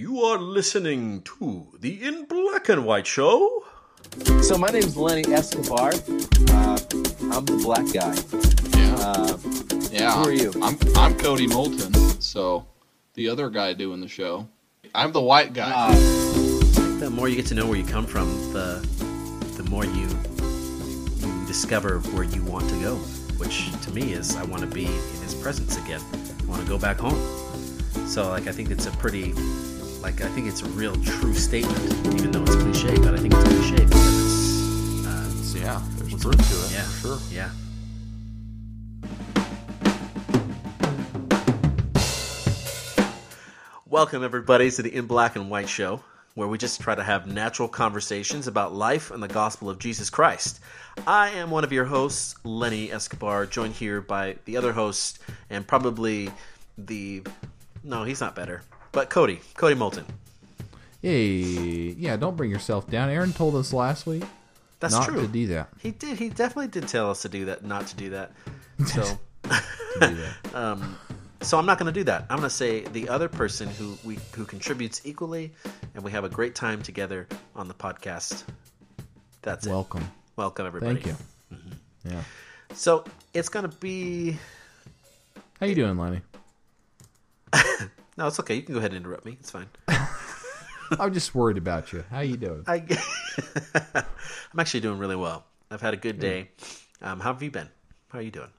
You are listening to the In Black and White Show. So my name's Lenny Escobar. Uh, I'm the black guy. Yeah. Uh, yeah. who are you? I'm I'm Cody Moulton. So the other guy doing the show. I'm the white guy. uh, The more you get to know where you come from, the the more you you discover where you want to go. Which to me is I want to be in his presence again. I want to go back home. So like I think it's a pretty like I think it's a real true statement, even though it's cliche. But I think it's cliche because it's uh, yeah. There's truth to it. yeah, For sure. yeah. Welcome, everybody, to the In Black and White Show, where we just try to have natural conversations about life and the gospel of Jesus Christ. I am one of your hosts, Lenny Escobar, joined here by the other host and probably the. No, he's not better. But Cody, Cody Moulton. Hey, yeah, don't bring yourself down. Aaron told us last week That's not true. to do that. He did. He definitely did tell us to do that, not to do that. So. To do that. Um, so I'm not going to do that. I'm going to say the other person who we who contributes equally, and we have a great time together on the podcast. That's it. Welcome. Welcome everybody. Thank you. Mm-hmm. Yeah. So it's going to be. How you doing, Lenny? No, it's okay. You can go ahead and interrupt me. It's fine. I'm just worried about you. How are you doing? I, I'm actually doing really well. I've had a good day. Um, how have you been? How are you doing?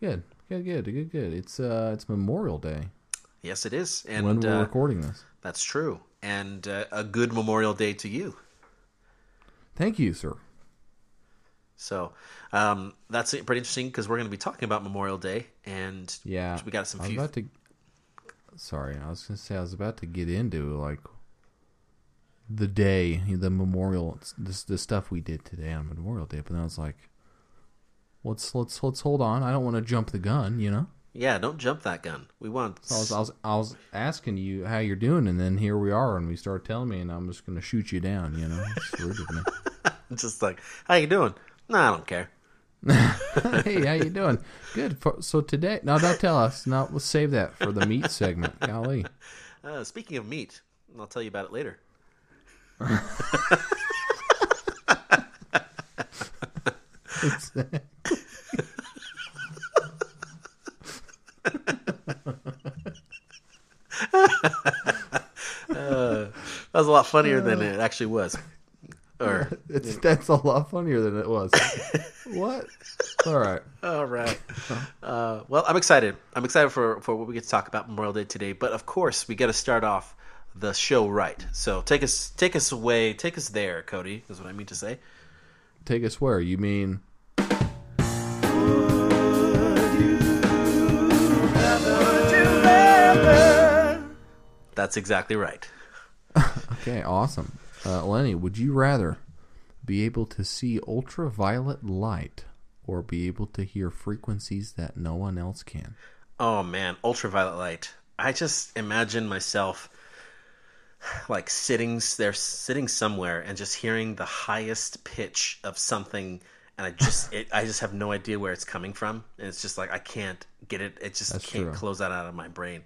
Good. Good. Good. Good. Good. It's uh, it's Memorial Day Yes, it is, and when we're uh, recording this. that's true. And uh, a good Memorial Day to you. Thank you, sir. So um, that's pretty interesting because we're going to be talking about Memorial Day, and Yeah. we got some I was few. about to. Sorry, I was gonna say I was about to get into like the day, the memorial, the, the stuff we did today on Memorial Day, but then I was like, let's let's let's hold on. I don't want to jump the gun, you know. Yeah, don't jump that gun. We want. So I was, I was I was asking you how you're doing, and then here we are, and we start telling me, and I'm just gonna shoot you down, you know. It's rude of me. just like, how you doing? No, I don't care. hey, how you doing? Good. For, so today, no, don't tell us. No, let's save that for the meat segment. Golly. Uh, speaking of meat, I'll tell you about it later. Uh, that was a lot funnier than it actually was. Or It's that's a lot funnier than it was. what? All right. all right. Uh, well, I'm excited. I'm excited for for what we get to talk about Memorial Day today. But of course, we got to start off the show right. So take us take us away, take us there, Cody. Is what I mean to say. Take us where? You mean That's exactly right. okay? Awesome. Uh, Lenny, would you rather be able to see ultraviolet light or be able to hear frequencies that no one else can? Oh man, ultraviolet light. I just imagine myself like sitting there sitting somewhere and just hearing the highest pitch of something and I just it, I just have no idea where it's coming from and it's just like I can't get it it just That's can't true. close that out of my brain.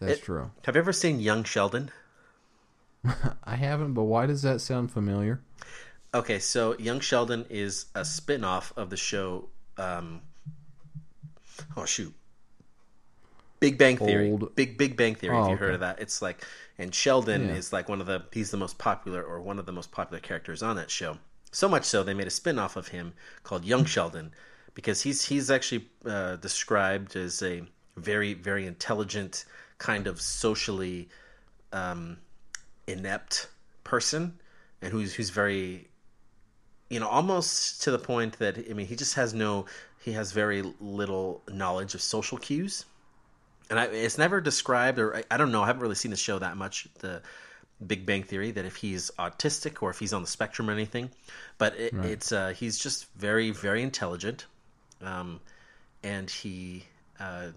That's It- true. Have you ever seen Young Sheldon? I haven't, but why does that sound familiar? Okay, so Young Sheldon is a spin-off of the show um Oh shoot. Big Bang Theory. Old- Big Big Bang Theory Oh, if you heard of that. It's like and Sheldon Yeah. is like one of the he's the most popular or one of the most popular characters on that show. So much so they made a spin-off of him called Young Sheldon because he's he's actually uh, described as a very very intelligent kind of socially um, inept person and who's who's very you know almost to the point that i mean he just has no he has very little knowledge of social cues. And I, it's never described or I, I don't know i haven't really seen the show that much the big bang theory that if he's autistic or if he's on the spectrum or anything. But it, it's uh, he's just very very intelligent. Um, and he uh,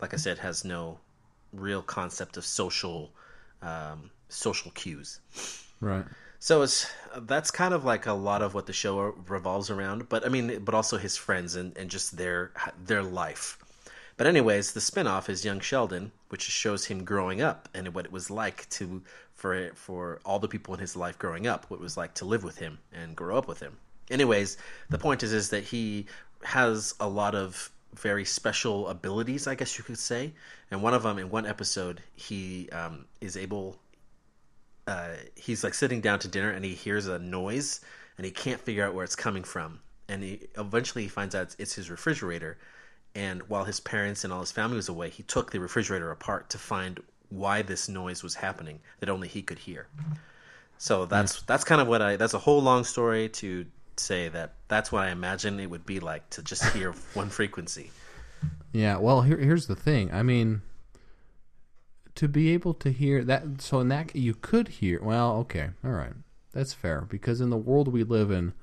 like i said has no real concept of social um, social cues Right. so it's that's kind of like a lot of what the show revolves around. But I mean, but also his friends and, and just their their life. But anyways, the spin-off is Young Sheldon, which shows him growing up and what it was like to for for all the people in his life growing up, what it was like to live with him and grow up with him. Anyways, the point is is that he has a lot of very special abilities, I guess you could say. And one of them, in one episode, he um, is able. Uh, he's like sitting down to dinner and he hears a noise and he can't figure out where it's coming from. And he eventually he finds out it's, it's his refrigerator. And while his parents and all his family was away, he took the refrigerator apart to find why this noise was happening that only he could hear. So that's that's kind of what I. That's a whole long story to say that that's what I imagine it would be like to just hear one frequency. Yeah, well, here, here's the thing. I mean, to be able to hear that, so in that you could hear. Well, okay, all right, that's fair because in the world we live in,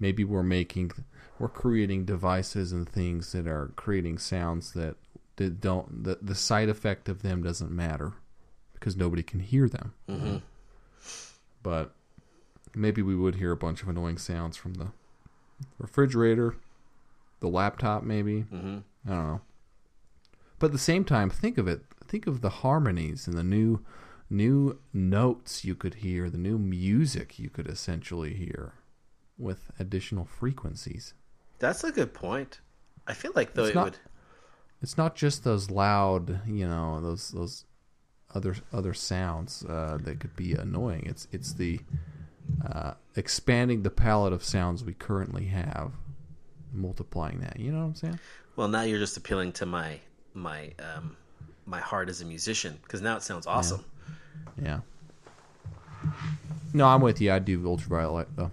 maybe we're making, we're creating devices and things that are creating sounds that that don't. The the side effect of them doesn't matter because nobody can hear them. Mm-hmm. But maybe we would hear a bunch of annoying sounds from the refrigerator, the laptop, maybe. Mm-hmm. I don't know. But at the same time, think of it. Think of the harmonies and the new, new notes you could hear, the new music you could essentially hear, with additional frequencies. That's a good point. I feel like though It's it not- would. It's not just those loud, you know, those those other other sounds uh, that could be annoying. It's it's the uh, expanding the palette of sounds we currently have, multiplying that. You know what I'm saying? Well, now you're just appealing to my my um my heart as a musician because now it sounds awesome. Yeah. No, I'm with you. I do ultraviolet light though.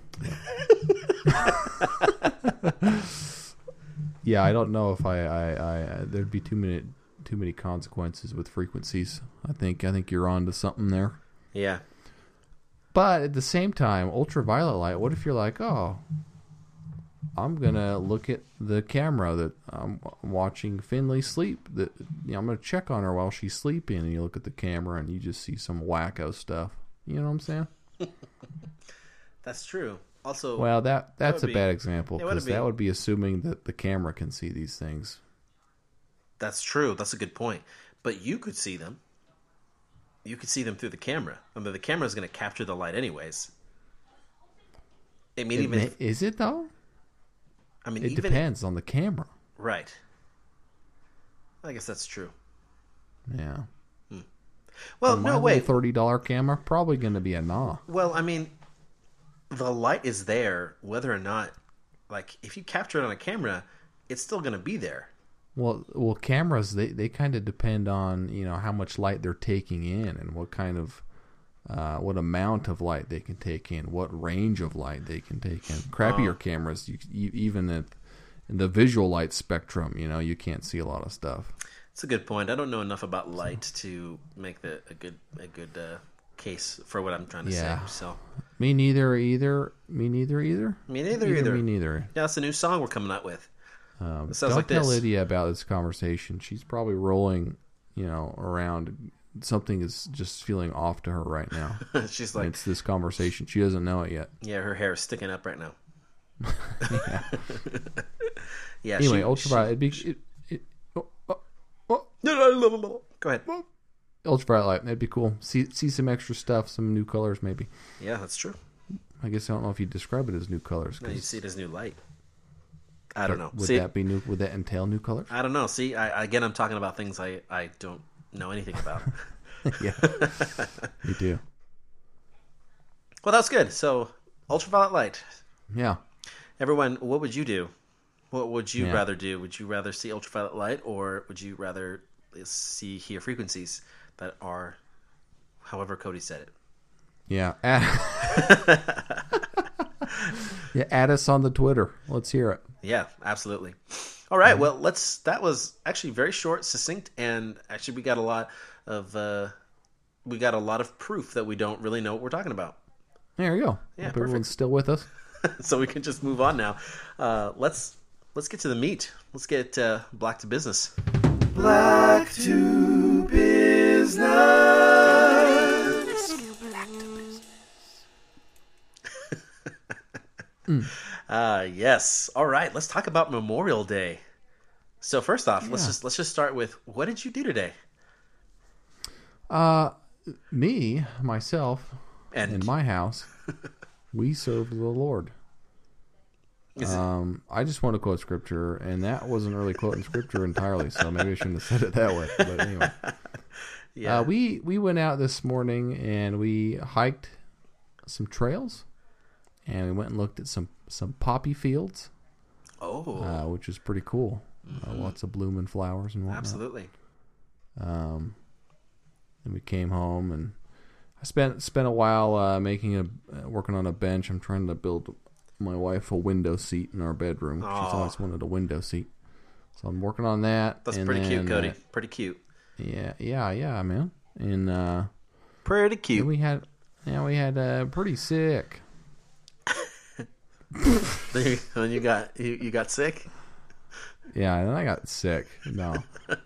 yeah, I don't know if I, I, I there'd be too many too many consequences with frequencies. I think I think you're on to something there. Yeah. But at the same time, ultraviolet light. What if you're like, oh, I'm gonna look at the camera that I'm watching Finley sleep. That you know, I'm gonna check on her while she's sleeping, and you look at the camera and you just see some wacko stuff. You know what I'm saying? That's true. Also, Well, that that's would a be- bad example because that would be assuming that the camera can see these things. that's true. That's a good point. But you could see them. You could see them through the camera. I mean, the camera is going to capture the light anyways. I mean, It even may- if, is it though? I mean, It depends on the camera. right. I guess that's true. Yeah. Hmm. Well, On no, way. thirty dollar camera, probably going to be a nah. Well, I mean, the light is there whether or not, like, if you capture it on a camera, it's still going to be there. Well, well, cameras they, they kind of depend on you know how much light they're taking in and what kind of uh, what amount of light they can take in, what range of light they can take in. Crappier cameras, you, you, even at in the visual light spectrum, you know, you can't see a lot of stuff. It's a good point. I don't know enough about light to make the a good a good uh, case for what I'm trying to Yeah. say. So, Me neither, either. Me neither, either. me neither, either. Me neither. Yeah, that's a new song we're coming out with. Um, It sounds don't like tell this. Lydia about this conversation. She's probably rolling, you know, around. Something is just feeling off to her right now. She's like, it's this conversation. She doesn't know it yet. yeah, her hair is sticking up right now. yeah. Anyway, she- ultraviolet. It'd be, it, it, oh, oh, oh, Go ahead. Oh. ultraviolet light. That'd be cool. See see some extra stuff, some new colors, maybe. Yeah, that's true. I guess I don't know if you describe it as new colors. No, you see it as new light. I don't know. Would See, that be new? Would that entail new colors? I don't know. See, I, again, I'm talking about things I, I don't know anything about. yeah, you do. well, that's good. So, ultraviolet light. Yeah. Everyone, what would you do? What would you Yeah. rather do? Would you rather see ultraviolet light, or would you rather see hear frequencies that are, however Cody said it? Yeah. Yeah. Add us on the Twitter. Let's hear it. Yeah, absolutely. All right, well, let's. That was actually very short, succinct, and actually we got a lot of uh, we got a lot of proof that we don't really know what we're talking about. There you go. Yeah, Hope perfect. everyone's still with us. so we can just move on now. Uh, let's let's get to the meat. Let's get uh, black to business. Black to business. Ah, yes. All right. Let's talk about Memorial Day. So first off, let's just let's just start with what did you do today? Uh, me, myself, And in my house, we serve the Lord. is it- Um, I just want to quote scripture, and that wasn't really quoting scripture entirely, so maybe I shouldn't have said it that way. But anyway, yeah, uh, we we went out this morning and we hiked some trails, and we went and looked at some some poppy fields, oh, uh, which is pretty cool. Uh, lots of blooming flowers and whatnot. absolutely. Um, and we came home and I spent spent a while uh, making a uh, working on a bench. I'm trying to build my wife a window seat in our bedroom. She's always wanted a window seat, so I'm working on that. That's and pretty cute, Cody. uh, pretty cute. yeah, yeah, yeah, man. And uh, Pretty then cute. we had yeah we had uh, pretty sick. Then you got you, you got sick. Yeah, then I got sick. No.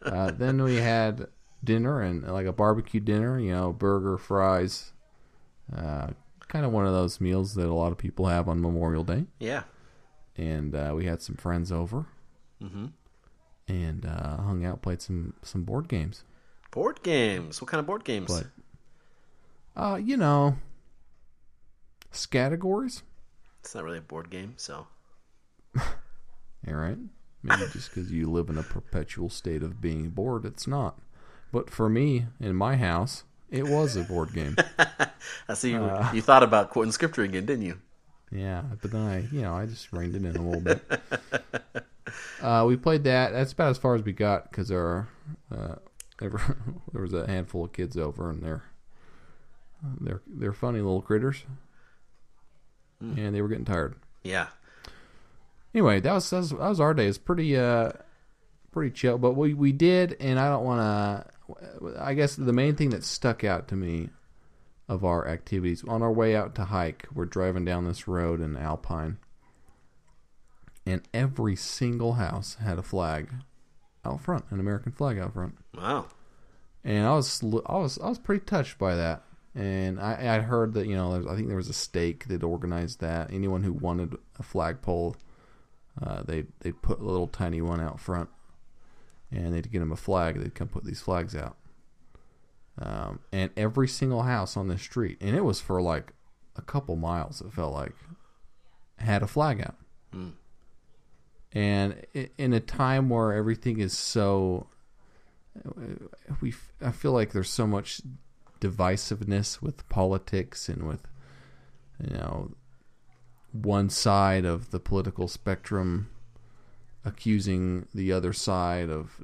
uh, then we had dinner and like a barbecue dinner, you know, burger, fries. Uh, kind of one of those meals that a lot of people have on Memorial Day. Yeah. And uh, we had some friends over hmm and uh, hung out, played some some board games. Board games. What kind of board games? But uh, you know, categories. It's not really a board game, so All right. Maybe just because you live in a perpetual state of being bored, it's not. But for me, in my house, it was a board game. I see you. Uh. you thought about quoting scripture again, didn't you? Yeah, but then I, you know, I just reined it in a little bit. Uh, we played that. That's about as far as we got because our uh, there, there was a handful of kids over, and they're they're they're funny little critters, and they were getting tired. Yeah. Anyway, that was that was, that was our day. It's pretty uh pretty chill, but we we did, and I don't want to. I guess the main thing that stuck out to me of our activities on our way out to hike, we're driving down this road in Alpine, and every single house had a flag out front, an American flag out front Wow. and I was I was I was pretty touched by that. And I I heard that you know I think there was a stake that organized that. Anyone who wanted a flagpole, uh, they they put a little tiny one out front, and they'd get them a flag. They'd come put these flags out. Um, and every single house on the street, and it was for like a couple miles. It felt like had a flag out. And in a time where everything is so we f- I feel like there's so much divisiveness with politics and with you know one side of the political spectrum accusing the other side of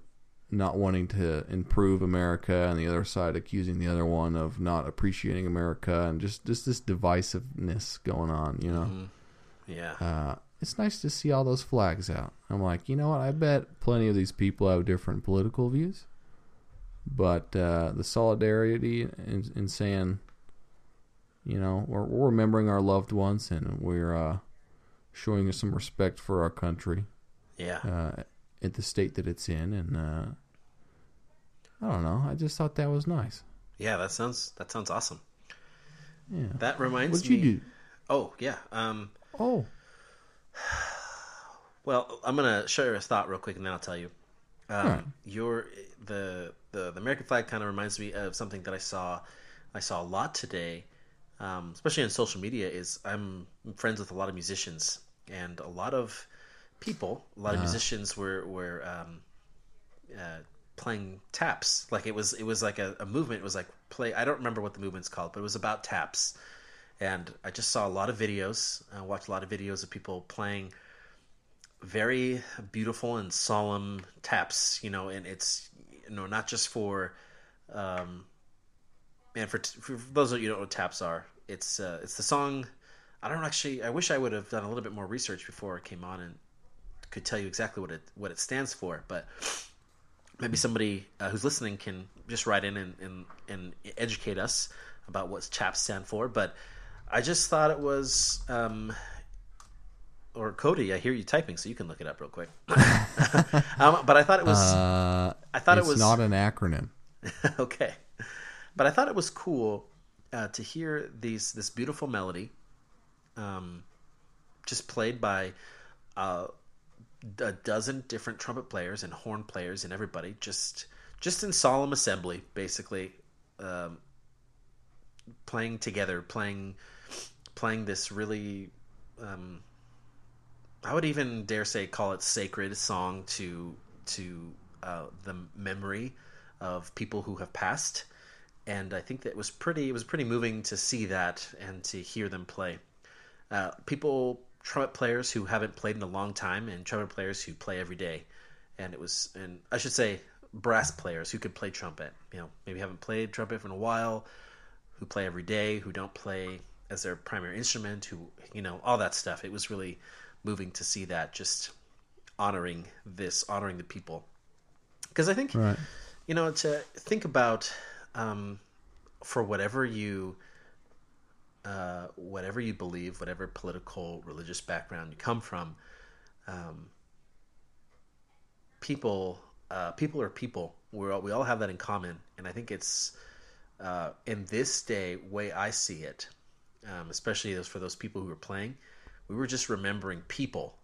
not wanting to improve America and the other side accusing the other one of not appreciating America and just just this divisiveness going on, you know Yeah. uh, it's nice to see all those flags out. I'm like, you know what? I bet plenty of these people have different political views, but uh, the solidarity in, in saying, you know, we're, we're remembering our loved ones and we're uh, showing some respect for our country yeah. uh, at the state that it's in, and uh, I don't know. I just thought that was nice. Yeah. That sounds that sounds awesome. Yeah. That reminds What'd me. you do? Oh yeah. Um. Oh, Well, I'm gonna share a thought real quick, and then I'll tell you. Um, Alright. Your the, the the American flag kind of reminds me of something that I saw. I saw a lot today, um, especially on social media. Is I'm friends with a lot of musicians, and a lot of people, a lot of musicians were were um, uh, playing taps. Like it was it was like a, a movement. It was like play. I don't remember what the movement's called, but it was about taps. And I just saw a lot of videos. I watched a lot of videos of people playing very beautiful and solemn taps, you know, and it's you know not just for um and for, for those of you know what taps are, it's uh, it's the song I don't actually I wish I would have done a little bit more research before I came on and could tell you exactly what it what it stands for, but maybe somebody uh, who's listening can just write in and, and, and educate us about what taps stand for. But I just thought it was, um, or Cody, I hear you typing, so you can look it up real quick. um, but I thought it was uh, I thought it was- not an acronym. okay, but I thought it was cool uh, to hear these this beautiful melody, um, just played by uh, a dozen different trumpet players and horn players and everybody just just in solemn assembly, basically, um, playing together, playing playing this really. Um, I would even dare say call it sacred song to to uh, the memory of people who have passed, and I think that was pretty. It was pretty moving to see that and to hear them play. Uh, people, trumpet players who haven't played in a long time, and trumpet players who play every day, and it was. And I should say brass players who could play trumpet. You know, maybe haven't played trumpet in a while, who play every day, who don't play as their primary instrument, who you know all that stuff. It was really moving to see that, just honoring this, honoring the people, because I think Right. you know to think about um, for whatever you uh, whatever you believe, whatever political, religious background you come from, um, people uh, people are people. We're all, we all have that in common, and I think it's uh, in this day way I see it, um, especially those for those people who are playing. We were just remembering people,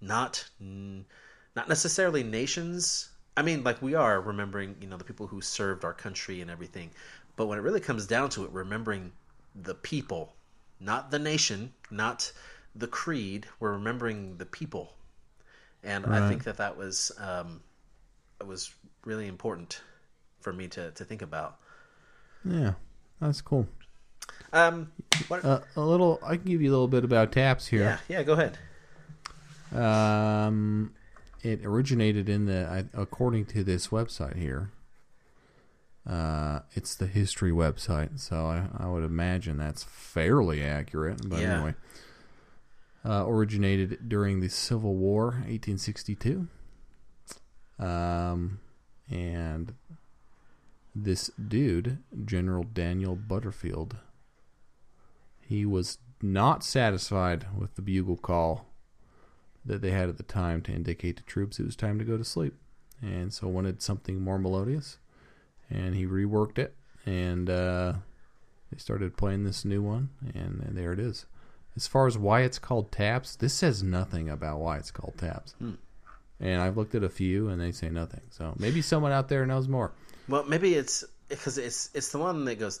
not not necessarily nations. I mean, like we are remembering, you know, the people who served our country and everything. But when it really comes down to it, remembering the people, not the nation, not the creed. We're remembering the people, and I think that that was um, it was really important for me to to think about. Yeah, that's cool. Um, what, Uh, a little. I can give you a little bit about taps here. yeah, yeah, go ahead. Um, it originated in the, according to this website here. Uh, it's the history website, so I, I would imagine that's fairly accurate. But Yeah. anyway, uh, originated during the Civil War, 1862. Um, and this dude, General Daniel Butterfield, he was not satisfied with the bugle call that they had at the time to indicate to troops it was time to go to sleep, and so wanted something more melodious, and he reworked it, and uh, they started playing this new one, and, and there it is. As far as why it's called taps, this says nothing about why it's called taps. And I've looked at a few, and they say nothing. So maybe someone out there knows more. Well, maybe it's because it's it's the one that goes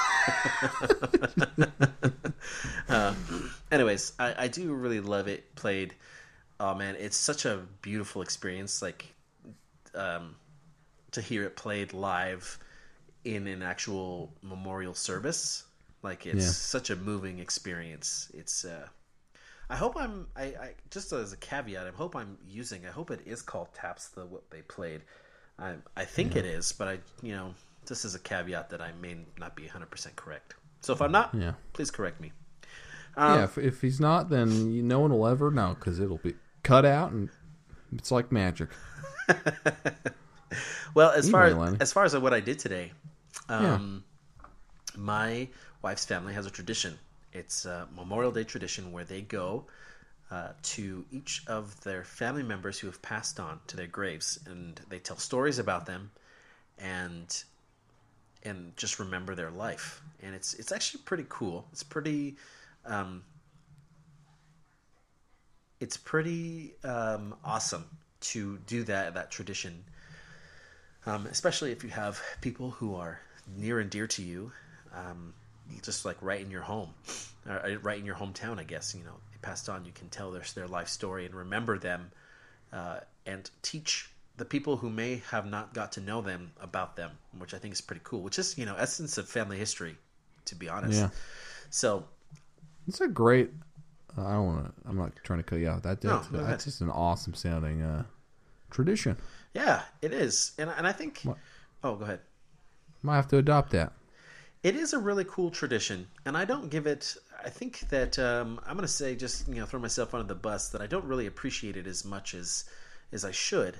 uh, anyways, I, I do really love it played. Oh man, it's such a beautiful experience. Like, um, to hear it played live in an actual memorial service. Like, it's Yeah. such a moving experience. It's. Uh, I hope I'm. I, I just as a caveat. I hope I'm using. I hope it is called taps. The what they played. I I think it is, but I you know this is a caveat that I may not be 100 percent correct. So if I'm not, Yeah. please correct me. yeah, if, if he's not, then no one will ever know because it'll be cut out and it's like magic. Well, as far Anyway, Lenny. as far as what I did today, um, my wife's family has a tradition. It's a Memorial Day tradition where they go uh, to each of their family members who have passed on to their graves, and they tell stories about them, and and just remember their life. And it's it's actually pretty cool. It's pretty. Um, it's pretty um, awesome to do that that tradition um, especially if you have people who are near and dear to you, um, just like right in your home, uh, right in your hometown. I guess you know they passed on. You can tell their their life story and remember them, uh, and teach the people who may have not got to know them about them, which I think is pretty cool. Which is you know essence of family history, to be honest. Yeah. So It's a great. Uh, I don't want to. I'm not trying to cut you out. That, No, that's, just an awesome sounding uh, tradition. yeah, it is, and and I think. What? Oh, go ahead. Might have to adopt that. It is a really cool tradition, and I don't give it. I think that um, I'm going to say just you know throw myself under the bus that I don't really appreciate it as much as as I should,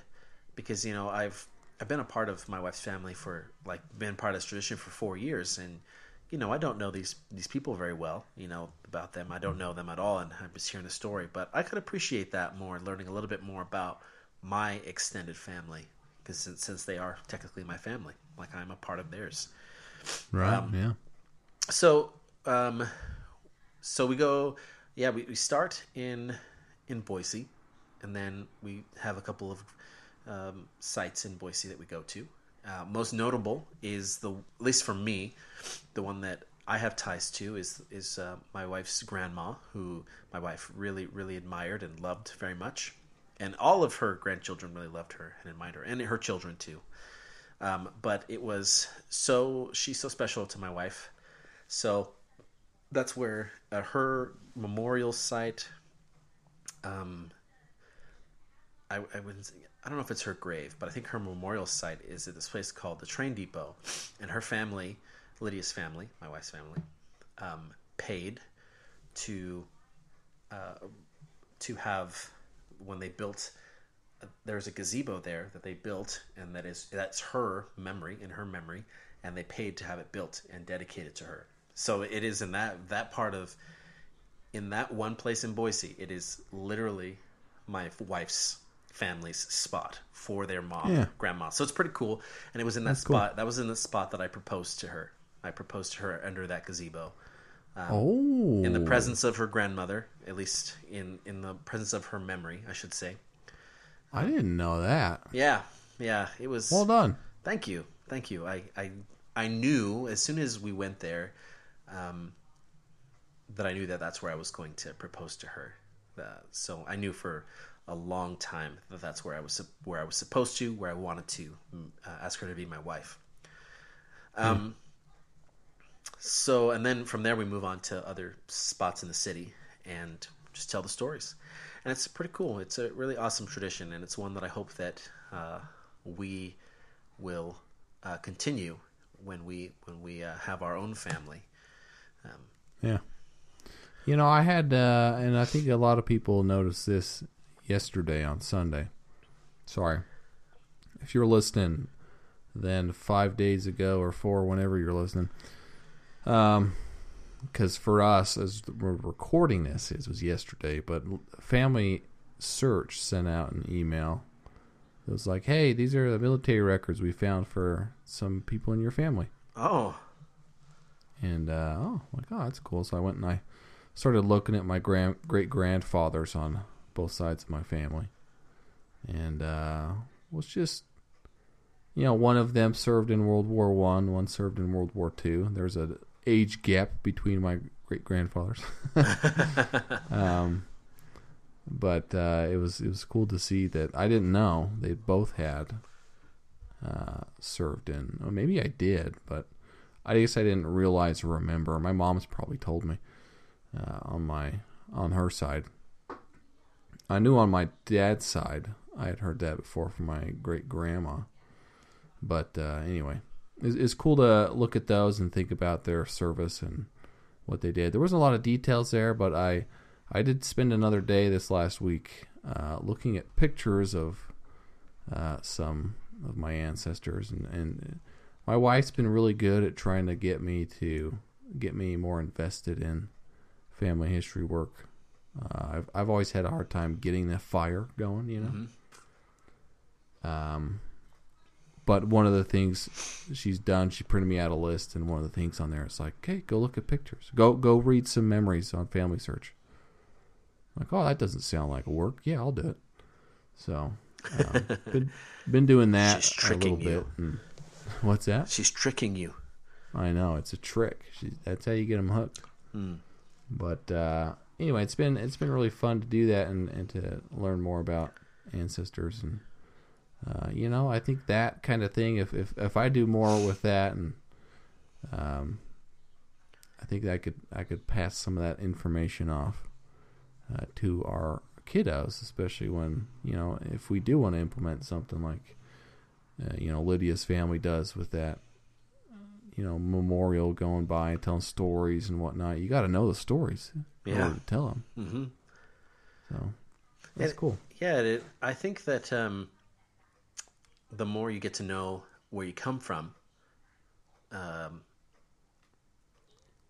because you know I've I've been a part of my wife's family for like been part of this tradition for four years, and you know I don't know these these people very well, you know about them. I don't know them at all, and I'm just hearing the story. But I could appreciate that more, learning a little bit more about my extended family, because since since they are technically my family, like I'm a part of theirs. Right. Um, yeah. So, um, so we go. Yeah, we, we start in in Boise, and then we have a couple of um, sites in Boise that we go to. Uh, most notable is the, at least for me, the one that I have ties to is is uh, my wife's grandma, who my wife really really admired and loved very much, and all of her grandchildren really loved her and admired her, and her children too. Um, but it was so she's so special to my wife, so that's where uh, her memorial site. Um, I, I wouldn't. I don't know if it's her grave, but I think her memorial site is at this place called the Train Depot, and her family, Lydia's family, my wife's family, um, paid to uh, to have when they built. Uh, there's a gazebo there that they built, and that is that's her memory in her memory, and they paid to have it built and dedicated to her. So it is in that that part of in that one place in Boise. It is literally my wife's family's spot for their mom, Yeah. grandma. So it's pretty cool. And it was in that That's cool. spot. That was in the spot that I proposed to her. I proposed to her under that gazebo oh. in the presence of her grandmother, at least in in the presence of her memory, I should say. I didn't know that. Yeah, yeah, it was. Well done. Thank you, thank you. I I I knew as soon as we went there, um, that I knew that that's where I was going to propose to her. Uh, so I knew for a long time that that's where I was where I was supposed to, where I wanted to mm, uh, ask her to be my wife. Um. So and then from there we move on to other spots in the city and just tell the stories, and it's pretty cool. It's a really awesome tradition, and it's one that I hope that uh, we will uh, continue when we when we uh, have our own family. Um, Yeah. You know, I had, uh, and I think a lot of people notice this yesterday on Sunday. Sorry. If you're listening, then five days ago or four, whenever you're listening. Um, because for us, as we're recording this, it was yesterday, but Family Search sent out an email. It was like, hey, these are the military records we found for some people in your family. oh, And uh, oh my god, that's cool. So I went and I started looking at my grand great grandfathers on both sides of my family, and uh, was just you know one of them served in World War One, one served in World War Two. There's a age gap between my great grandfathers. um, but uh, it was it was cool to see that I didn't know they both had uh, served in. Or maybe I did, but I guess I didn't realize or remember. My mom's probably told me uh, on my on her side. I knew on my dad's side I had heard that before from my great grandma. But uh, anyway, it's, it's cool to look at those and think about their service and what they did. There wasn't a lot of details there, but I I did spend another day this last week uh, looking at pictures of uh, some of my ancestors and, and my wife's been really good at trying to get me to get me more invested in family history work. Uh, I've I've always had a hard time getting the fire going, you know. Um, but one of the things she's done, she printed me out a list, and one of the things on there is like, "Okay, go look at pictures. Go go read some memories on Family Search." I'm like, oh, that doesn't sound like work. Yeah, I'll do it. So, um, been been doing that She's a little tricking you. bit. And, what's that? she's tricking you. I know it's a trick. She, that's how you get them hooked. Hmm. But uh, anyway, it's been it's been really fun to do that and, and to learn more about ancestors and uh, you know I think that kind of thing. If if if I do more with that and um, I think I could I could pass some of that information off uh, to our kiddos, especially when you know if we do want to implement something like uh, you know Lydia's family does with that you know memorial going by and telling stories and whatnot. You got to know the stories in Yeah. order to tell them. hmm So that's cool. Yeah, it, I think that um, the more you get to know where you come from, um,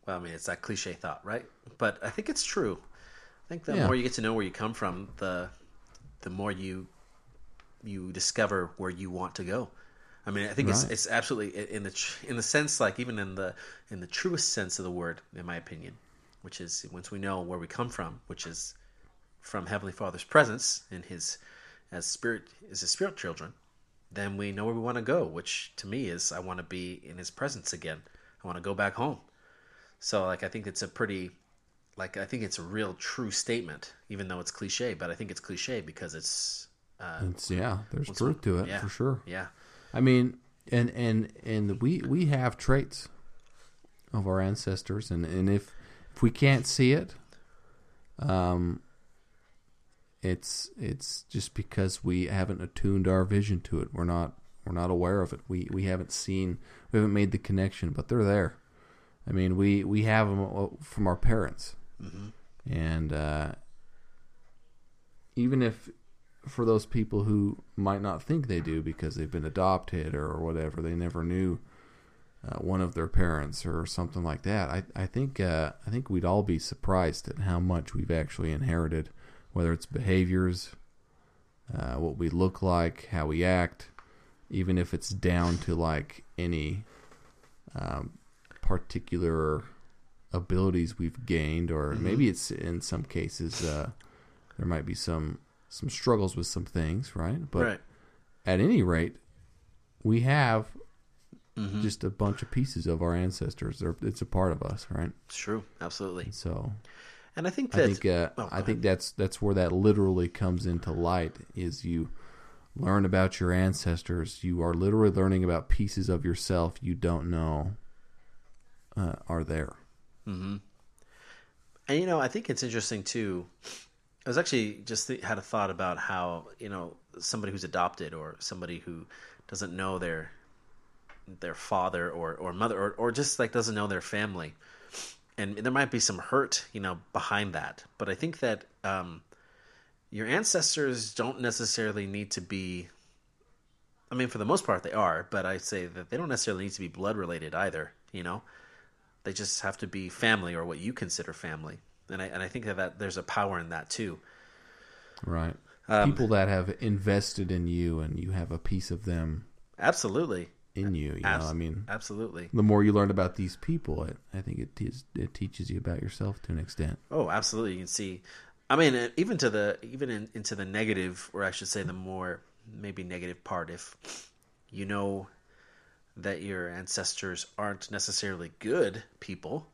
well, I mean, it's that cliche thought, right? But I think it's true. I think the Yeah. more you get to know where you come from, the the more you you discover where you want to go. I mean, I think it's Right. it's absolutely in the in the sense, like even in the in the truest sense of the word, in my opinion, which is once we know where we come from, which is from Heavenly Father's presence in His as spirit as His spirit children, then we know where we want to go. Which to me is I want to be in His presence again. I want to go back home. So like I think it's a pretty like I think it's a real true statement, even though it's cliche. But I think it's cliche because it's uh, It's yeah, there's truth to it yeah. for sure. yeah, I mean, and and and we we have traits of our ancestors, and and if if we can't see it, um, it's it's just because we haven't attuned our vision to it. We're not we're not aware of it. We we haven't seen we haven't made the connection, but they're there. I mean, we we have them from our parents, and uh, even if for those people who might not think they do because they've been adopted or whatever, they never knew uh, one of their parents or something like that. I I think uh, I think we'd all be surprised at how much we've actually inherited, whether it's behaviors, uh, what we look like, how we act, even if it's down to like any um, particular abilities we've gained, or maybe it's in some cases uh, there might be some some struggles with some things, right? But right. at any rate, we have Mm-hmm. just a bunch of pieces of our ancestors. They're, it's a part of us, right? It's true, absolutely. So And I think that I think uh, oh, I think that's that's where that literally comes into light. Is you learn about your ancestors. You are literally learning about pieces of yourself you don't know uh, are there. Mm-hmm. And you know, I think it's interesting too. I was actually just th- had a thought about how you know somebody who's adopted or somebody who doesn't know their their father or or mother or or just like doesn't know their family, and there might be some hurt you know behind that. But I think that um, your ancestors don't necessarily need to be. I mean, for the most part, they are, but I say that they don't necessarily need to be blood related either. You know, they just have to be family or what you consider family and i, and I think that, that there's a power in that too Right. Um, People that have invested in you and you have a piece of them absolutely in you. You Abs- know, I mean, absolutely the more you learn about these people, it, I think it, te- it teaches you about yourself to an extent. oh absolutely you can see i mean uh, even to the even in, into the negative or i should say the more maybe negative part if you know that your ancestors aren't necessarily good people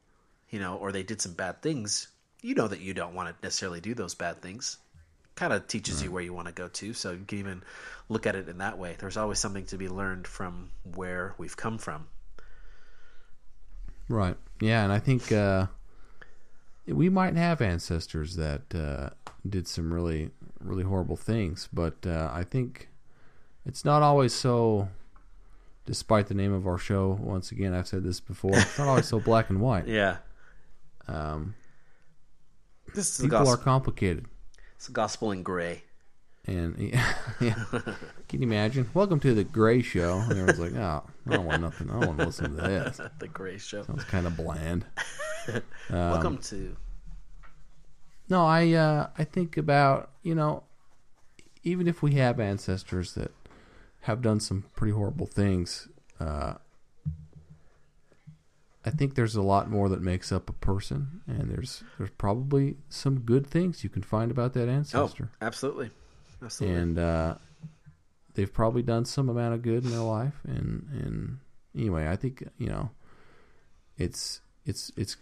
you know or they did some bad things you know that you don't want to necessarily do those bad things kind of teaches you where you want to go to so you can even look at it in that way there's always something to be learned from where we've come from Right. Yeah, and I think uh, we might have ancestors that uh, did some really, really horrible things, but uh, I think it's not always so. Despite the name of our show, once again, I've said this before. It's not always so black and white. yeah Um, this is people are complicated, it's gospel in gray and yeah, yeah. Can you imagine? Welcome to the Gray Show. And everyone's like, "Oh, I don't want nothing. I don't want to listen to this. the gray show Sounds kind of bland." Um, welcome to No, I uh, I think about you know, even if we have ancestors that have done some pretty horrible things, uh, I think there's a lot more that makes up a person, and there's there's probably some good things you can find about that ancestor. oh ancestor, absolutely absolutely and uh, they've probably done some amount of good in their life, and and anyway, I think you know, it's it's it's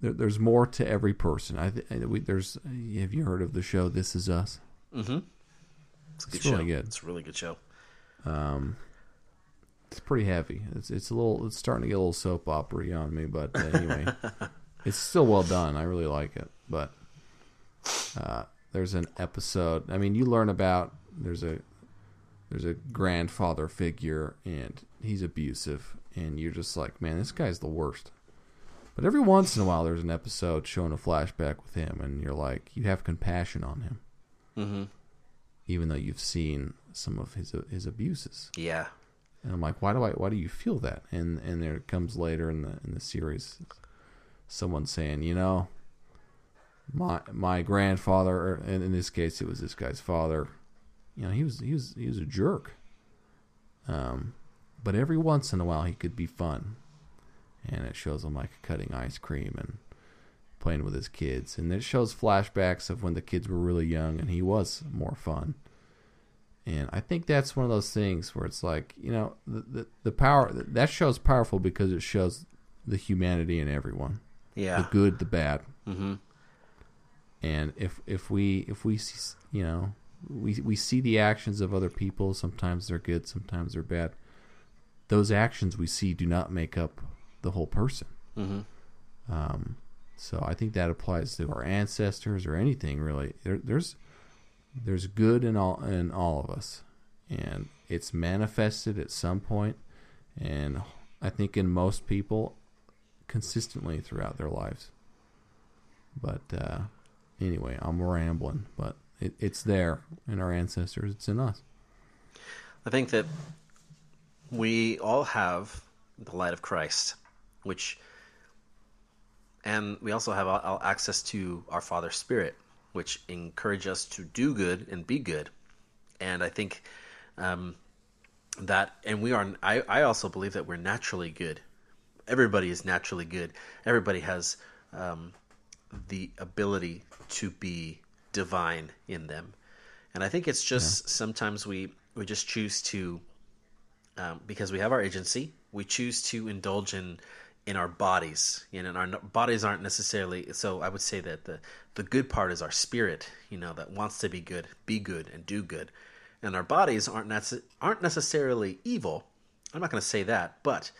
there, there's more to every person. I th- we, there's have you heard of the show This Is Us? mm-hmm it's a good really show good. it's a really good show Um, it's pretty heavy. It's it's a little it's starting to get a little soap opera on me, but uh, anyway, it's still well done. I really like it. But uh, there's an episode. I mean, you learn about there's a there's a grandfather figure and he's abusive, and you're just like, man, this guy's the worst. But every once in a while, there's an episode showing a flashback with him, and you're like, you have compassion on him. mm-hmm even though you've seen some of his his abuses. Yeah. And I'm like, why do I why do you feel that? And and there comes later in the in the series, someone saying, you know, my my grandfather, and in this case, it was this guy's father. You know, he was he was he was a jerk. Um, but every once in a while, he could be fun, and it shows him like cutting ice cream and playing with his kids, and it shows flashbacks of when the kids were really young and he was more fun. And I think that's one of those things where it's like, you know, the the, the power that show's powerful because it shows the humanity in everyone, Yeah. the good, the bad. Mm-hmm. And if if we if we see, you know we we see the actions of other people, sometimes they're good, sometimes they're bad. Those actions we see do not make up the whole person. Mm-hmm. Um, so I think that applies to our ancestors or anything really. There, there's there's good in all in all of us, and it's manifested at some point, and I think in most people, consistently throughout their lives. But uh, anyway, I'm rambling, but it, it's there in our ancestors. It's in us. I think that we all have the light of Christ, which, and we also have access to our Father's Spirit, which encourage us to do good and be good. And I think um, that, and we are. I, I also believe that we're naturally good. Everybody is naturally good. Everybody has um, the ability to be divine in them. And I think it's just sometimes we we just choose to um, because we have our agency, we choose to indulge in in our bodies. You know, and our bodies aren't necessarily. So I would say that the the good part is our spirit. You know, that wants to be good, be good, and do good. And our bodies aren't nece- aren't necessarily evil. I'm not going to say that, but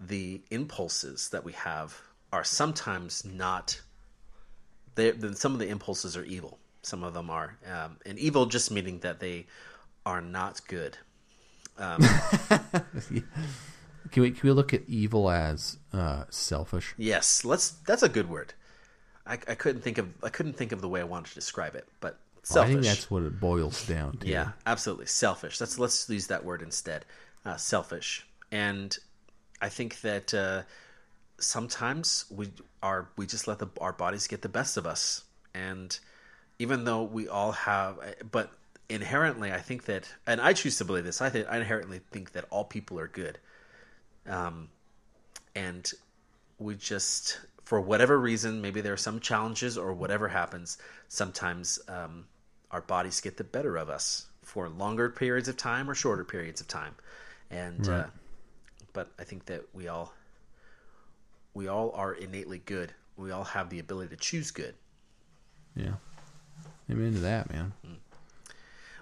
the impulses that we have are sometimes not. Then some of the impulses are evil. Some of them are, um, and evil just meaning that they are not good. Um, Can we can we look at evil as uh, selfish? Yes, let's. That's a good word. I, I couldn't think of. I couldn't think of the way I wanted to describe it, but selfish. I think that's what it boils down to. yeah, absolutely selfish. Let's let's use that word instead. Uh, selfish, and I think that uh, sometimes we are we just let the, our bodies get the best of us, and even though we all have, but inherently, I think that, and I choose to believe this. I think I inherently think that all people are good. Um, and we just for whatever reason maybe there are some challenges or whatever happens sometimes um, our bodies get the better of us for longer periods of time or shorter periods of time. And uh, but i think that we all we all are innately good. We all have the ability to choose good. Yeah. I'm into that, man.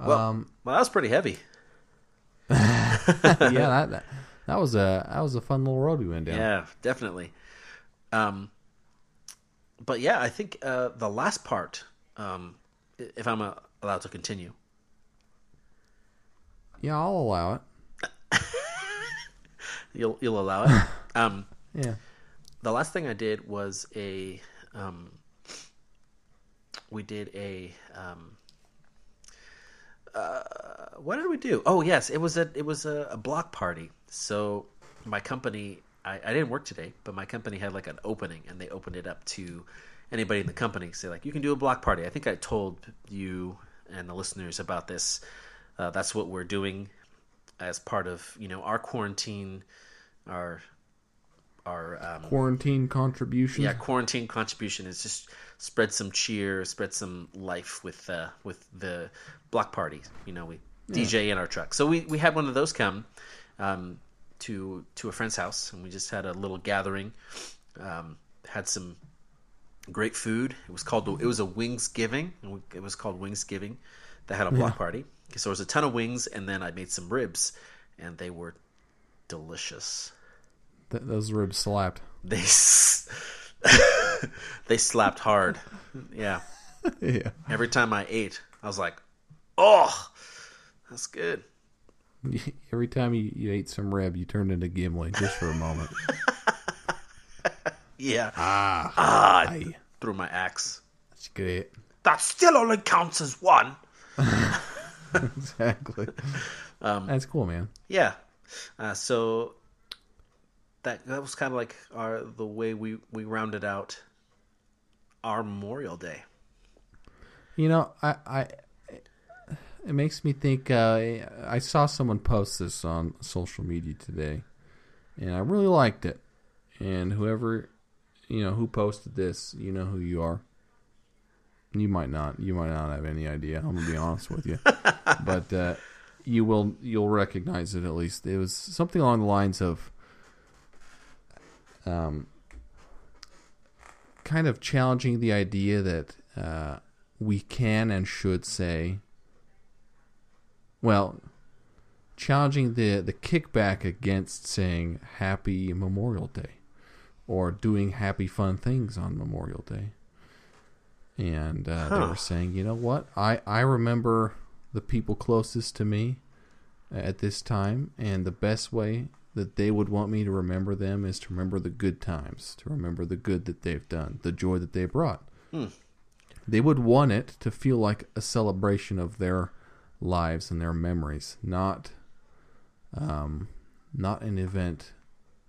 well, um, well that was pretty heavy. Yeah, that, that that was a that was a fun little road we went down. Yeah, definitely. Um, but yeah, I think uh, the last part, um, if I'm uh, allowed to continue, Yeah, I'll allow it. you'll you'll allow it. um, Yeah. the last thing I did was a um, we did a um, uh, what did we do? Oh yes, it was a it was a, a block party. So my company, I, I didn't work today, but my company had like an opening, and they opened it up to anybody in the company. Say like, you can do a block party. I think I told you and the listeners about this. Uh, that's what we're doing as part of you know our quarantine, our our um, Quarantine contribution. yeah quarantine contribution is just spread some cheer spread some life with uh with the block party you know we dj in our truck. So we we had one of those come um to to a friend's house and we just had a little gathering um had some great food. It was called it was a wings giving and it was called wings giving that had a block party. So there was a ton of wings and then i made some ribs and they were delicious Th- those ribs slapped. they s- they slapped hard. Yeah. yeah. Every time I ate, I was like, "Oh, that's good." Every time you, you ate some rib, you turned into Gimli just for a moment. Yeah. ah, Ah, I threw my axe. that's great. That still only counts as one. exactly. Um, That's cool, man. Yeah. Uh, so that that was kind of like our the way we we rounded out our Memorial Day. You know, I, I it makes me think. Uh, I saw someone post this on social media today, and I really liked it. And whoever, you know, who posted this, you know who you are. You might not. You might not have any idea. I'm gonna be honest with you, but uh, you will. You'll recognize it at least. It was something along the lines of, um, kind of challenging the idea that uh, we can and should say. Well, challenging the the kickback against saying Happy Memorial Day, or doing happy fun things on Memorial Day and uh, they were saying, you know what, I I remember the people closest to me at this time, and the best way that they would want me to remember them is to remember the good times, to remember the good that they've done, the joy that they brought. Hmm. They would want it to feel like a celebration of their lives and their memories, not um, not an event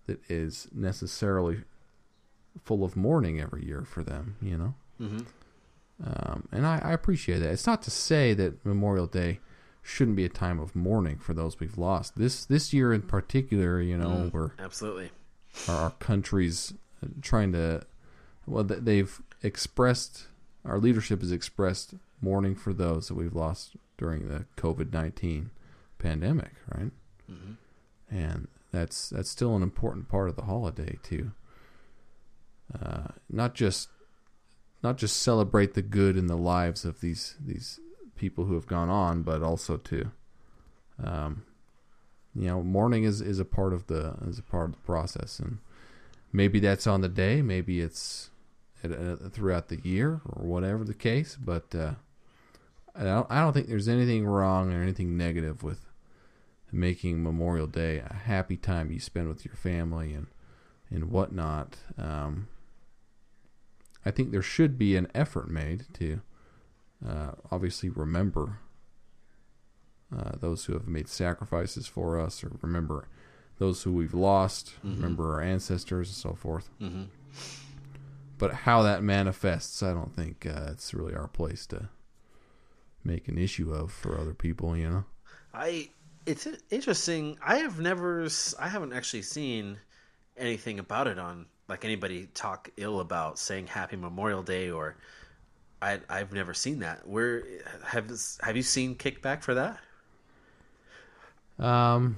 that is necessarily full of mourning every year for them. You know. Mm-hmm. Um, and I, I appreciate that. It's not to say that Memorial Day shouldn't be a time of mourning for those we've lost. This this year in particular, you know, Mm. where Absolutely. our, our country's trying to, well, they've expressed, our leadership has expressed mourning for those that we've lost during the COVID nineteen pandemic, right? hmm and that's that's still an important part of the holiday too. Uh, not just not just celebrate the good in the lives of these these people who have gone on, but also to, um, you know, mourning is, is a part of the is a part of the process, and maybe that's on the day, maybe it's throughout the year or whatever the case. But uh, I don't I don't think there's anything wrong or anything negative with making Memorial Day a happy time you spend with your family and and whatnot. Um, I think there should be an effort made to uh, obviously remember uh, those who have made sacrifices for us, or remember those who we've lost, Mhm. remember our ancestors, and so forth. hmm But how that manifests, I don't think uh, it's really our place to make an issue of for other people. You know. I it's interesting. I have never, I haven't actually seen anything about it on like anybody talk ill about saying Happy Memorial Day or I I've never seen that. Where have have you seen kickback for that? Um,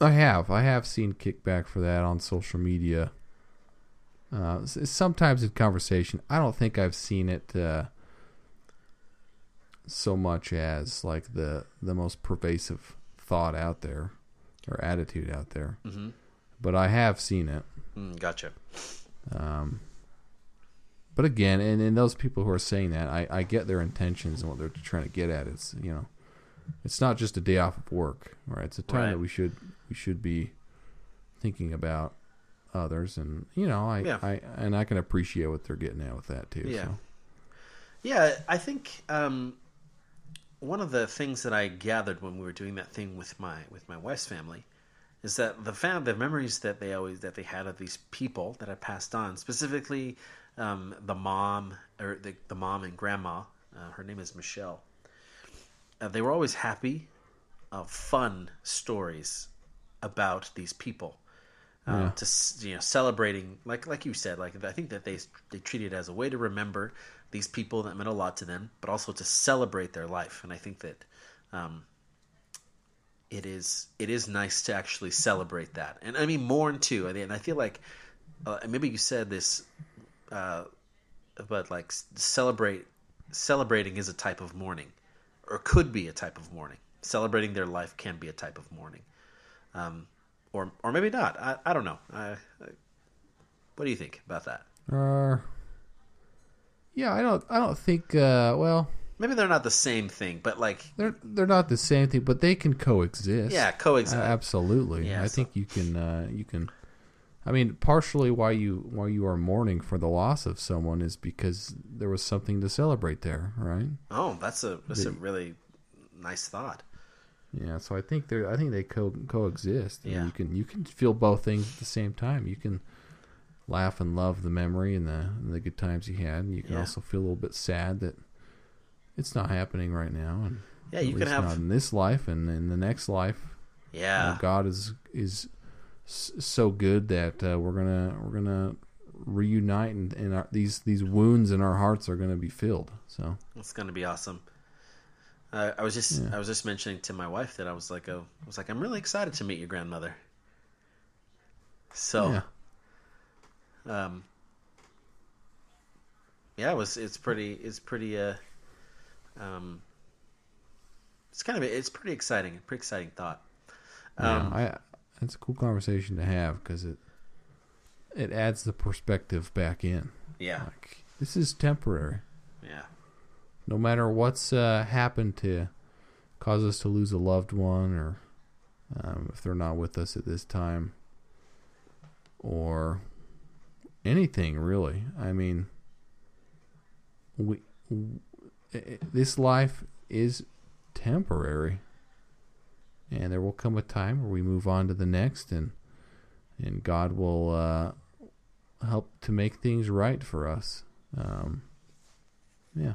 I have. I have seen kickback for that on social media. Uh, sometimes in conversation, I don't think I've seen it uh, so much as like the the most pervasive thought out there or attitude out there. Mm-hmm. But I have seen it. Mm, gotcha. Um, but again, and, and those people who are saying that, I, I get their intentions and what they're trying to get at. It's you know, it's not just a day off of work, right? It's a time Right. that we should we should be thinking about others, and you know, I, Yeah. I and I can appreciate what they're getting at with that too. Yeah. So. Yeah, I think um, one of the things that I gathered when we were doing that thing with my with my wife's family is that the fam- the memories that they always that they had of these people that had passed on, specifically um, the mom or the, the mom and grandma. Uh, her name is Michelle. Uh, they were always happy, uh, fun stories about these people. Uh, Yeah. To you know, celebrating like like you said, like I think that they they treat it as a way to remember these people that meant a lot to them, but also to celebrate their life. And I think that um, it is it is nice to actually celebrate that, and I mean mourn too. And I feel like uh, maybe you said this, uh, but like celebrate celebrating is a type of mourning, or could be a type of mourning. Celebrating their life can be a type of mourning, um, or or maybe not. I, I don't know. I, I, what do you think about that? Uh, yeah, I don't I don't think. Uh, well, Maybe they're not the same thing, but like they're they're not the same thing, but they can coexist. yeah, coexist. Uh, absolutely. Yeah, I so- think you can. Uh, you can. I mean, partially why you why you are mourning for the loss of someone is because there was something to celebrate there, right? Oh, that's a that's a really nice thought. Yeah, so I think they I think they co- coexist. Yeah. you can you can feel both things at the same time. You can laugh and love the memory and the and the good times you had, and you can Yeah. also feel a little bit sad that it's not happening right now. And Yeah, you can have- in this life and in the next life. you know, Yeah, God is is s- so good that uh, we're gonna we're gonna reunite and, and our, these these wounds in our hearts are gonna be filled. So it's gonna be awesome. Uh, I was just Yeah. I was just mentioning to my wife that I was like, oh, I was like, I'm really excited to meet your grandmother. So, yeah, um, yeah, it was. It's pretty. It's pretty. Uh, um, it's kind of. It's pretty exciting. Pretty exciting thought. Um, yeah, It's a cool conversation to have because it it adds the perspective back in. yeah, Like this is temporary. yeah, No matter what's uh, happened to cause us to lose a loved one, or um, if they're not with us at this time, or anything really. I mean, we w- i- this life is temporary, and there will come a time where we move on to the next, and and God will uh, help to make things right for us. Um, yeah.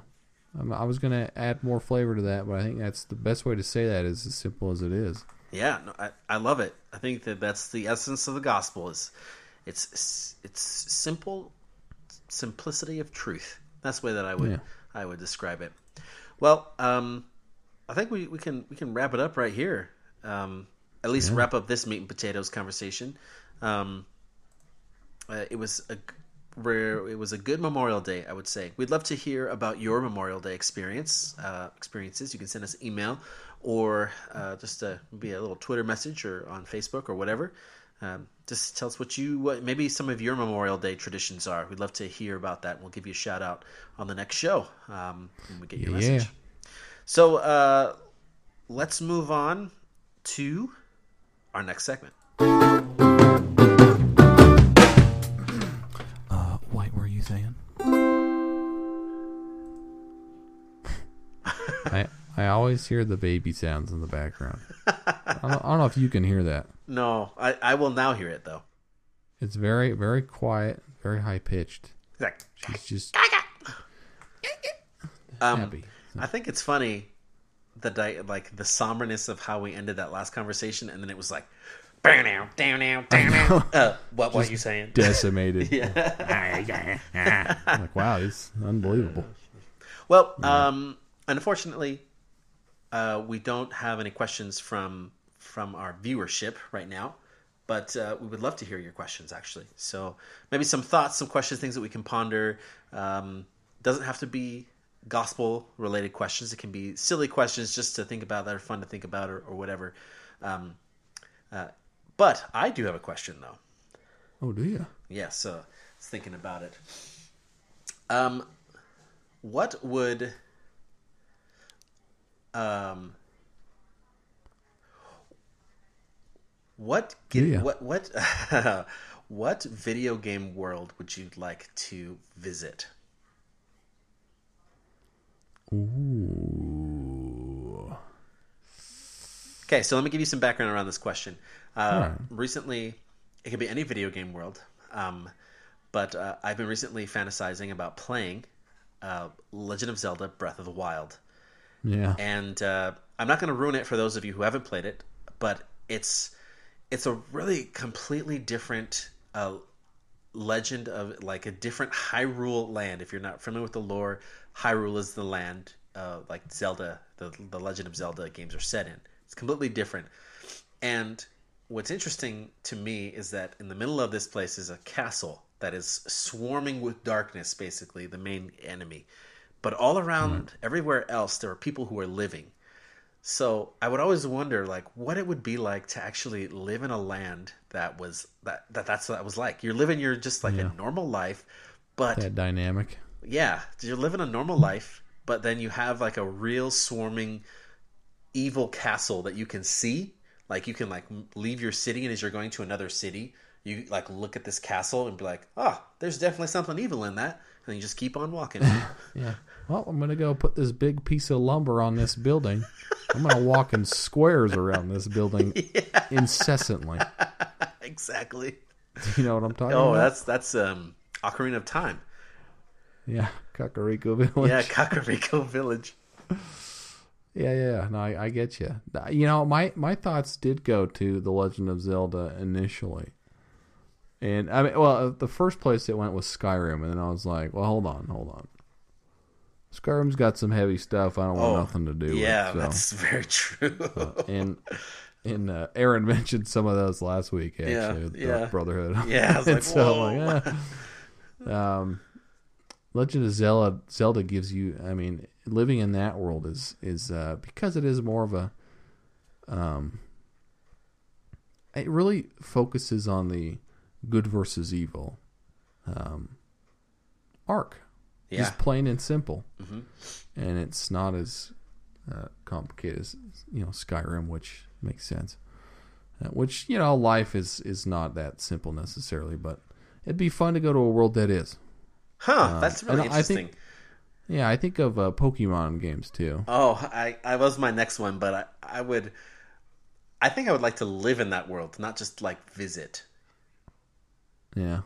Um, I was going to add more flavor to that, but I think that's the best way to say that is as simple as it is. yeah. No, I, I love it. I think that that's the essence of the gospel. Is it's it's simple simplicity of truth. That's the way that I would Yeah. I would describe it. Well, um, I think we, we can we can wrap it up right here. Um, at least wrap up this meat and potatoes conversation. Um, uh, it was a rare. It was a good Memorial Day, I would say. We'd love to hear about your Memorial Day experience uh, experiences. You can send us an email or uh, just a, maybe a little Twitter message or on Facebook or whatever. Um, just tell us what you what maybe some of your Memorial Day traditions are. We'd love to hear about that. We'll give you a shout out on the next show um, when we get your Yeah. message. So uh, let's move on to our next segment. Uh, White, what are you saying? I I always hear the baby sounds in the background. I don't, I don't know if you can hear that. No, I, I will now hear it though. It's very very quiet, very high pitched. It's like, She's just um, happy. I think it's funny the di- like the somberness of how we ended that last conversation, and then it was like, down now, down now, down now. Uh, what what you saying? Decimated. yeah. Like wow, it's unbelievable. Well, um, unfortunately, uh, we don't have any questions from from our viewership right now, but uh, we would love to hear your questions actually. So maybe some thoughts, some questions, things that we can ponder. Um, doesn't have to be gospel related questions. It can be silly questions just to think about that are fun to think about or, or whatever. Um, uh, but I do have a question though. Oh, do you? Yeah, so I was thinking about it. Um, what would um what get Yeah. what what what video game world would you like to visit? Ooh. Okay, so let me give you some background around this question. Uh, Alright. Recently, it could be any video game world, um, but uh, I've been recently fantasizing about playing uh, Legend of Zelda: Breath of the Wild, Yeah. and uh, I'm not going to ruin it for those of you who haven't played it, but it's it's a really completely different uh, legend of like a different Hyrule land. If you're not familiar with the lore, Hyrule is the land uh, like Zelda, the the Legend of Zelda games are set in. It's completely different. And what's interesting to me is that in the middle of this place is a castle that is swarming with darkness, basically the main enemy. But all around, everywhere else, there are people who are living. So I would always wonder, like, what it would be like to actually live in a land that was that, that that's what that was like. You're living your just like Yeah. a normal life, but That dynamic. Yeah, you're living a normal life, but then you have like a real swarming evil castle that you can see. Like you can like leave your city, and as you're going to another city, you like look at this castle and be like, "Ah, there's definitely something evil in that." and you just keep on walking. Yeah. Well, I'm gonna go put this big piece of lumber on this building. I'm gonna walk in squares around this building incessantly. exactly. You know what I'm talking Oh, about? Oh, that's that's um Ocarina of Time. Yeah, Kakariko Village. Yeah, Kakariko Village. Yeah, yeah. No, I, I get you. You know, my my thoughts did go to the Legend of Zelda initially, and I mean, well, the first place it went was Skyrim, and then I was like, well, hold on, hold on. Skyrim's got some heavy stuff. I don't want Oh, nothing to do Yeah, with. So. that's very true. and and uh, Aaron mentioned some of those last week. Actually, Yeah, yeah. Brotherhood. Yeah, I was And like, so whoa. like, yeah. um, Legend of Zelda Zelda gives you. I mean, living in that world is is uh, because it is more of a. Um, it really focuses on the good versus evil. Um, arc, yeah, just plain and simple, Mhm. and it's not as uh, complicated as you know Skyrim, which makes sense. Uh, which you know, life is is not that simple necessarily, but it'd be fun to go to a world that is. Huh? that's really uh, and I interesting. think- Yeah, I think of uh, Pokemon games too. Oh, I, I was my next one, but I, I would, I think I would like to live in that world, not just like visit. Yeah.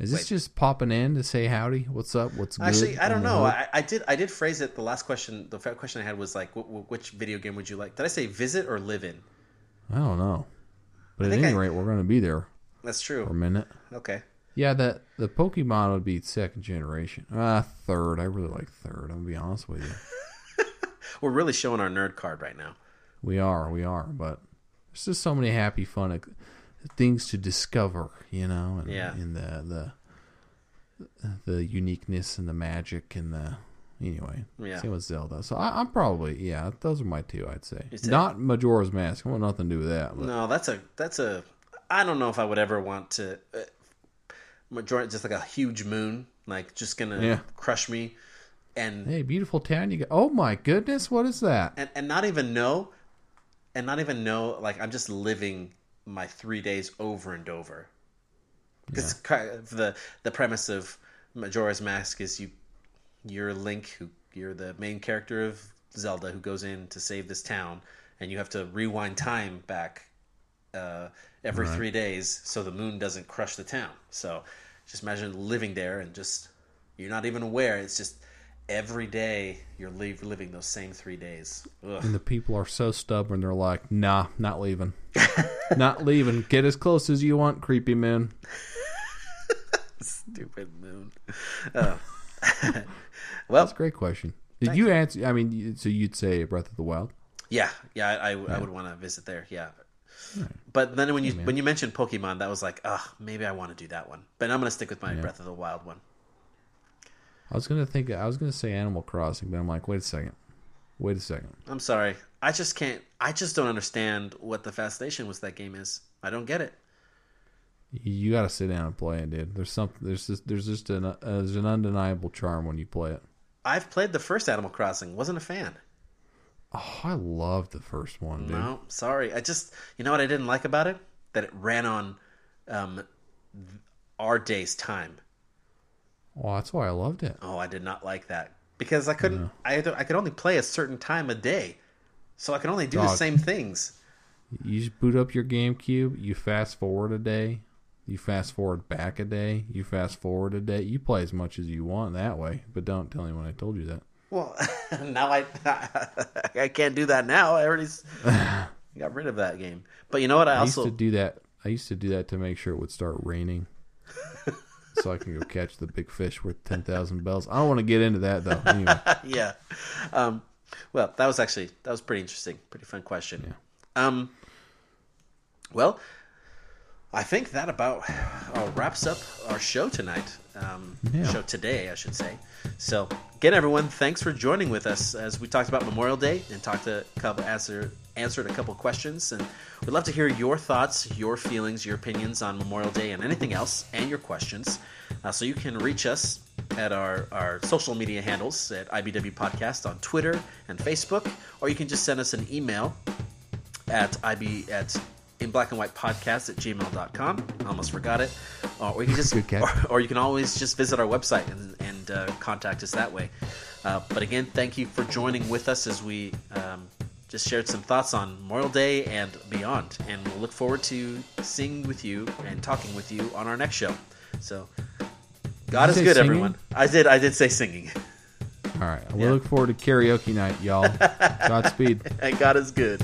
Is this Wait. just popping in to say howdy? What's up? What's good? Actually, I don't know. I, I did, I did phrase it. The last question, the question I had was like, wh- wh- which video game would you like? Did I say visit or live in? I don't know. But I at any I- rate, we're going to be there That's true. for a minute. Okay. Yeah, that the Pokemon would be second generation. Uh, third. I really like third. I'm gonna be honest with you. We're really showing our nerd card right now. We are, we are, but there's just so many happy, fun uh, things to discover, you know, and, Yeah. and the the the uniqueness and the magic and the anyway. Yeah. Same with Zelda. So I, I'm probably yeah, those are my two. I'd say say- not Majora's Mask. I want nothing to do with that. But No, that's a that's a. I don't know if I would ever want to. Majority just like a huge moon, like just gonna Yeah. crush me, and hey, beautiful town. You go. Oh my goodness, what is that? and and not even know, and not even know. Like I'm just living my three days over and over. Because the the premise of Majora's Mask is you you're Link, who you're the main character of Zelda, who goes in to save this town, and you have to rewind time back uh, every three days so the moon doesn't crush the town. So just imagine living there and just you're not even aware. It's just every day you're li- living those same three days. Ugh. And the people are so stubborn. They're like, nah, not leaving. not leaving. Get as close as you want, creepy moon. Stupid moon. Uh, well, That's a great question. Did you answer? I mean, so you'd say Breath of the Wild? Yeah, yeah, I, I, I would want to visit there. Yeah, but then when you when you mentioned Pokemon, that was like, ah, maybe I want to do that one. But I'm gonna stick with my Breath of the Wild one. I was gonna think. I was gonna say Animal Crossing, but I'm like, wait a second. Wait a second. I'm sorry, I just can't. I just don't understand what the fascination with that game is. I don't get it. You got to sit down and play it, dude. There's something. There's just. There's just an. Uh, there's an undeniable charm when you play it. I've played the first Animal Crossing, wasn't a fan. Oh, I love the first one, dude. No, sorry. I just, you know what I didn't like about it? That it ran on um, our day's time. Well, that's why I loved it. Oh, I did not like that because I couldn't. I I could only play a certain time a day, so I could only do the same things. You just boot up your GameCube. You fast forward a day. You fast forward back a day. You fast forward a day. You play as much as you want that way, but don't tell anyone I told you that. Well, now I I can't do that now. I already got rid of that game. But you know what? I I used to do that. I used to do that to make sure it would start raining, so I can go catch the big fish worth ten thousand bells. I don't want to get into that though. Anyway, yeah. Um, well, that was actually that was pretty interesting. Pretty fun question. Um, well, I think that about uh, wraps up our show tonight. Um, Yeah. Show today, I should say. So, again, everyone, thanks for joining with us as we talked about Memorial Day and talked a couple answer answered a couple questions. And we'd love to hear your thoughts, your feelings, your opinions on Memorial Day and anything else, and your questions. Uh, so you can reach us at our, our social media handles at IBW Podcast on Twitter and Facebook, or you can just send us an email at ib at in black and white podcast at gmail.com. I almost forgot it. Uh, or you can just, or, or you can always just visit our website and, and uh, contact us that way. Uh, but again, thank you for joining with us as we um, just shared some thoughts on Memorial Day and beyond. And we'll look forward to seeing with you and talking with you on our next show. So, God is good, singing? everyone. I did. I did say singing. All right. We Yeah. look forward to karaoke night, y'all. Godspeed. and God is good.